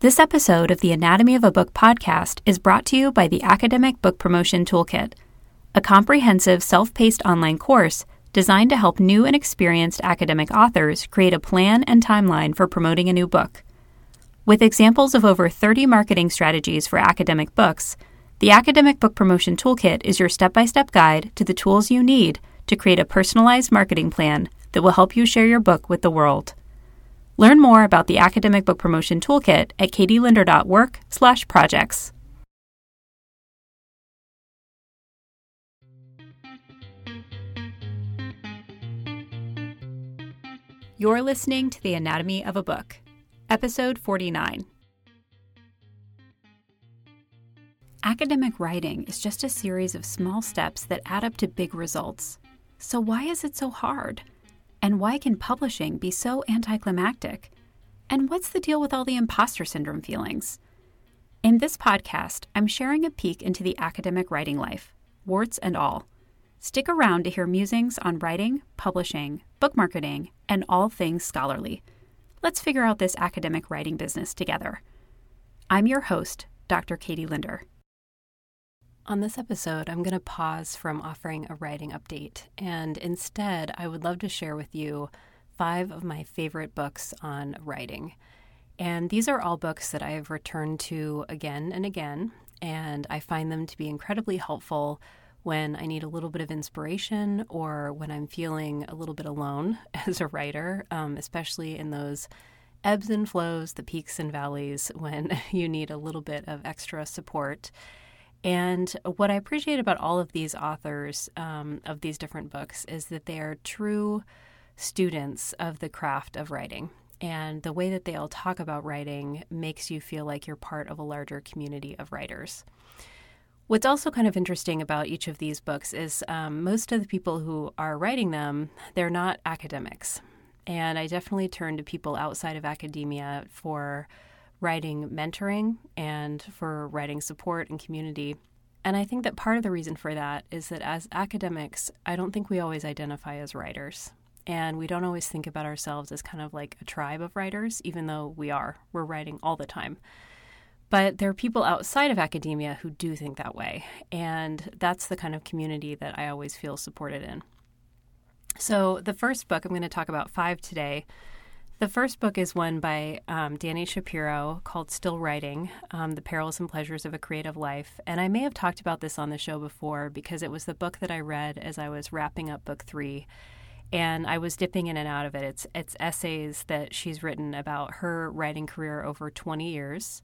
This episode of the Anatomy of a Book podcast is brought to you by the Academic Book Promotion Toolkit, a comprehensive self paced online course designed to help new and experienced academic authors create a plan and timeline for promoting a new book. With examples of over 30 marketing strategies for academic books, the Academic Book Promotion Toolkit is your step by step guide to the tools you need to create a personalized marketing plan that will help you share your book with the world. Learn more about the Academic Book Promotion Toolkit at katielinder.work/projects. You're listening to The Anatomy of a Book, Episode 49. Academic writing is just a series of small steps that add up to big results. So, why is it so hard? And why can publishing be so anticlimactic? And what's the deal with all the imposter syndrome feelings? In this podcast, I'm sharing a peek into the academic writing life, warts and all. Stick around to hear musings on writing, publishing, book marketing, and all things scholarly. Let's figure out this academic writing business together. I'm your host, Dr. Katie Linder. On this episode, I'm going to pause from offering a writing update, and instead, I would love to share with you five of my favorite books on writing. And these are all books that I have returned to again and again, and I find them to be incredibly helpful when I need a little bit of inspiration or when I'm feeling a little bit alone as a writer, um, especially in those ebbs and flows, the peaks and valleys, when you need a little bit of extra support. And what I appreciate about all of these authors um, of these different books is that they are true students of the craft of writing. And the way that they all talk about writing makes you feel like you're part of a larger community of writers. What's also kind of interesting about each of these books is um, most of the people who are writing them, they're not academics. And I definitely turn to people outside of academia for writing mentoring and for writing support and community. And I think that part of the reason for that is that as academics, I don't think we always identify as writers. And we don't always think about ourselves as kind of like a tribe of writers, even though we are. We're writing all the time. But there are people outside of academia who do think that way. And that's the kind of community that I always feel supported in. So, the first book, I'm going to talk about five today, the first book is one by um, Dani Shapiro called Still Writing um, The Perils and Pleasures of a Creative Life. And I may have talked about this on the show before because it was the book that I read as I was wrapping up book three. And I was dipping in and out of it. It's, it's essays that she's written about her writing career over 20 years.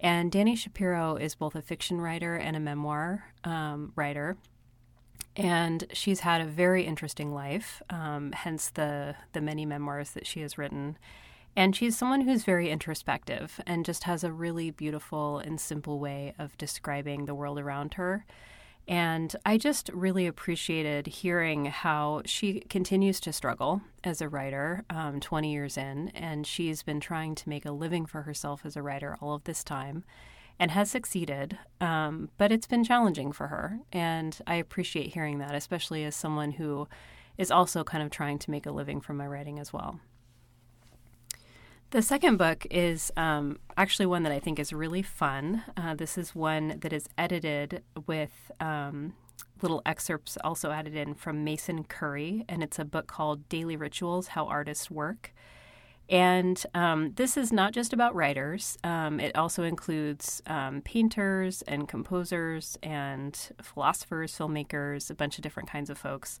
And Dani Shapiro is both a fiction writer and a memoir um, writer and she's had a very interesting life, um, hence the the many memoirs that she has written. And she's someone who's very introspective and just has a really beautiful and simple way of describing the world around her. And I just really appreciated hearing how she continues to struggle as a writer um, 20 years in, and she's been trying to make a living for herself as a writer all of this time and has succeeded, um, but it's been challenging for her. And I appreciate hearing that, especially as someone who is also kind of trying to make a living from my writing as well. The second book is um, actually one that I think is really fun. Uh, this is one that is edited with um, little excerpts also added in from Mason Currey, and it's a book called Daily Rituals How Artists Work. And um, this is not just about writers, um, it also includes um, painters and composers and philosophers, filmmakers, a bunch of different kinds of folks.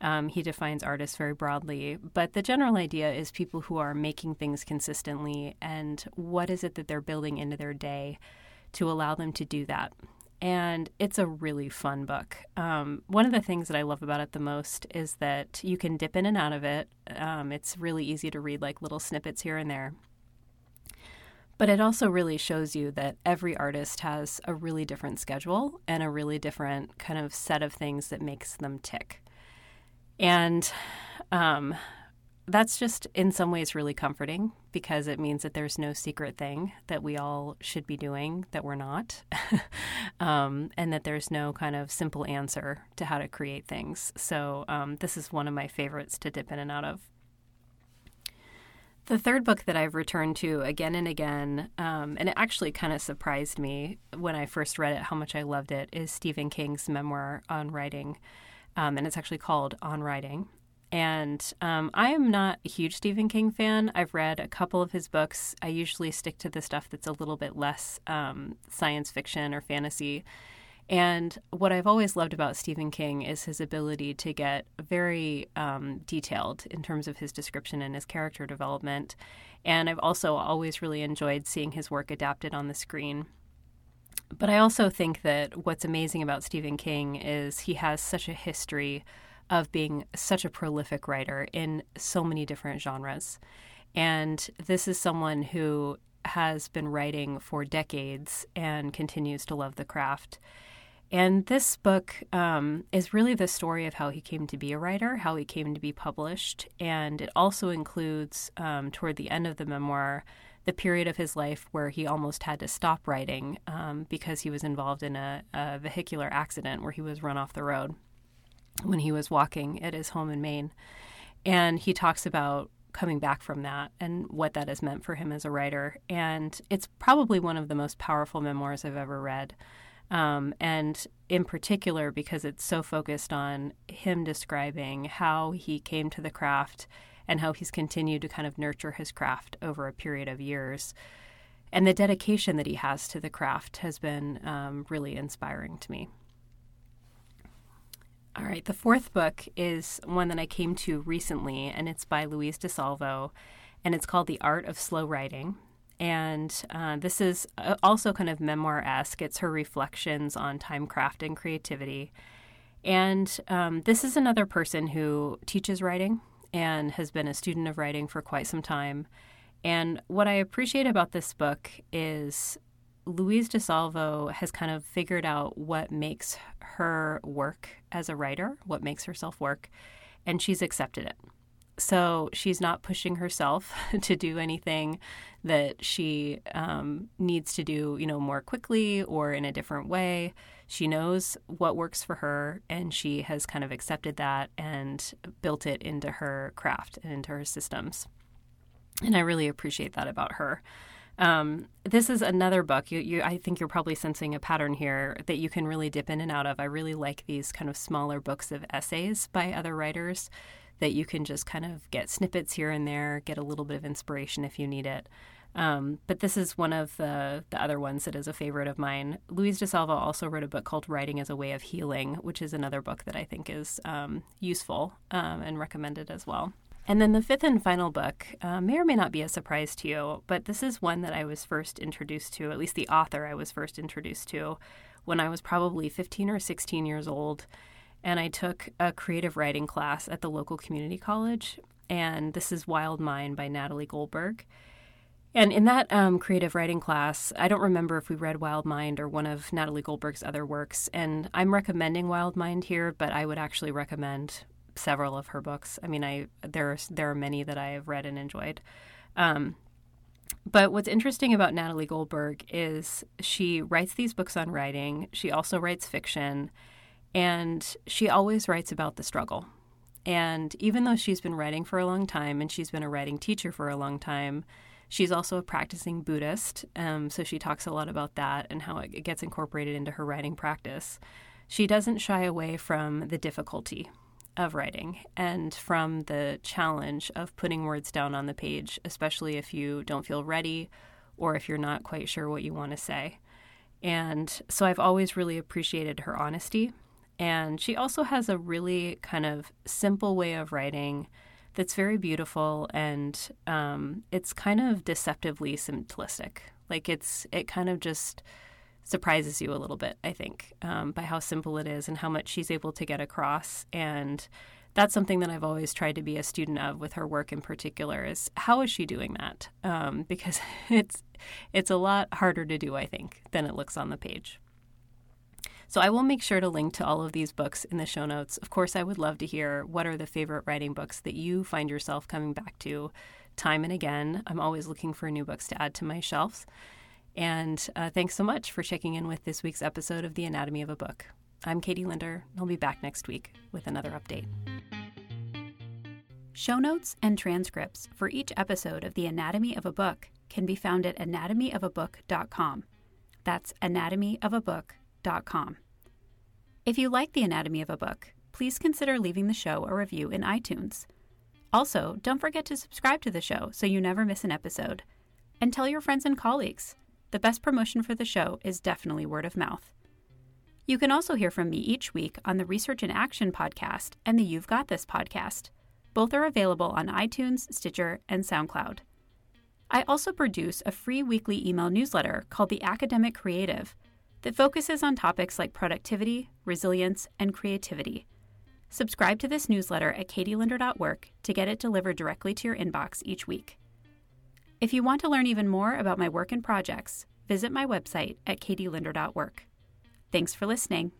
Um, he defines artists very broadly, but the general idea is people who are making things consistently and what is it that they're building into their day to allow them to do that and it's a really fun book. Um, one of the things that I love about it the most is that you can dip in and out of it. Um, it's really easy to read like little snippets here and there. But it also really shows you that every artist has a really different schedule and a really different kind of set of things that makes them tick. And um, that's just in some ways really comforting because it means that there's no secret thing that we all should be doing that we're not, um, and that there's no kind of simple answer to how to create things. So, um, this is one of my favorites to dip in and out of. The third book that I've returned to again and again, um, and it actually kind of surprised me when I first read it how much I loved it, is Stephen King's memoir on writing. Um, and it's actually called On Writing. And um, I am not a huge Stephen King fan. I've read a couple of his books. I usually stick to the stuff that's a little bit less um, science fiction or fantasy. And what I've always loved about Stephen King is his ability to get very um, detailed in terms of his description and his character development. And I've also always really enjoyed seeing his work adapted on the screen. But I also think that what's amazing about Stephen King is he has such a history of being such a prolific writer in so many different genres. And this is someone who has been writing for decades and continues to love the craft. And this book um, is really the story of how he came to be a writer, how he came to be published. And it also includes, um, toward the end of the memoir, the period of his life where he almost had to stop writing um, because he was involved in a, a, vehicular accident where he was run off the road when he was walking at his home in Maine. And he talks about coming back from that and what that has meant for him as a writer. And it's probably one of the most powerful memoirs I've ever read. Um, and in particular, because it's so focused on him describing how he came to the craft and how he's continued to kind of nurture his craft over a period of years. And the dedication that he has to the craft has been um, really inspiring to me. All right, the fourth book is one that I came to recently, and it's by Louise DeSalvo, and it's called The Art of Slow Writing. And uh, this is uh, also kind of memoir esque. It's her reflections on time, craft, and creativity. And um, this is another person who teaches writing and has been a student of writing for quite some time. And what I appreciate about this book is Louise DeSalvo has kind of figured out what makes her work as a writer, what makes herself work, and she's accepted it. So she's not pushing herself to do anything that she um, needs to do, you know, more quickly or in a different way. She knows what works for her, and she has kind of accepted that and built it into her craft and into her systems. And I really appreciate that about her. Um, this is another book. You, you, I think you're probably sensing a pattern here that you can really dip in and out of. I really like these kind of smaller books of essays by other writers that you can just kind of get snippets here and there, get a little bit of inspiration if you need it. Um, but this is one of the, the other ones that is a favorite of mine. Louise DeSalvo also wrote a book called Writing as a Way of Healing, which is another book that I think is um, useful um, and recommended as well. And then the fifth and final book uh, may or may not be a surprise to you, but this is one that I was first introduced to, at least the author I was first introduced to, when I was probably 15 or 16 years old and I took a creative writing class at the local community college. And this is Wild Mind by Natalie Goldberg. And in that um, creative writing class, I don't remember if we read Wild Mind or one of Natalie Goldberg's other works. And I'm recommending Wild Mind here, but I would actually recommend several of her books. I mean, I there are, there are many that I have read and enjoyed. Um, but what's interesting about Natalie Goldberg is she writes these books on writing. She also writes fiction, and she always writes about the struggle. And even though she's been writing for a long time and she's been a writing teacher for a long time, she's also a practicing Buddhist. Um, so she talks a lot about that and how it gets incorporated into her writing practice. She doesn't shy away from the difficulty of writing and from the challenge of putting words down on the page, especially if you don't feel ready or if you're not quite sure what you want to say. And so I've always really appreciated her honesty and she also has a really kind of simple way of writing that's very beautiful and um, it's kind of deceptively simplistic. Like it's, it kind of just surprises you a little bit, I think, um, by how simple it is and how much she's able to get across. And that's something that I've always tried to be a student of with her work in particular is how is she doing that? Um, because it's it's a lot harder to do, I think, than it looks on the page. So I will make sure to link to all of these books in the show notes. Of course, I would love to hear what are the favorite writing books that you find yourself coming back to time and again. I'm always looking for new books to add to my shelves. And uh, thanks so much for checking in with this week's episode of The Anatomy of a Book. I'm Katie Linder. I'll be back next week with another update. Show notes and transcripts for each episode of The Anatomy of a Book can be found at anatomyofabook.com. That's anatomyofabook.com. If you like The Anatomy of a Book, please consider leaving the show a review in iTunes. Also, don't forget to subscribe to the show so you never miss an episode. And tell your friends and colleagues. The best promotion for the show is definitely word of mouth. You can also hear from me each week on the Research in Action podcast and the You've Got This podcast. Both are available on iTunes, Stitcher, and SoundCloud. I also produce a free weekly email newsletter called The Academic Creative that focuses on topics like productivity, resilience, and creativity. Subscribe to this newsletter at katielinder.work to get it delivered directly to your inbox each week. If you want to learn even more about my work and projects, visit my website at katielinder.work. Thanks for listening.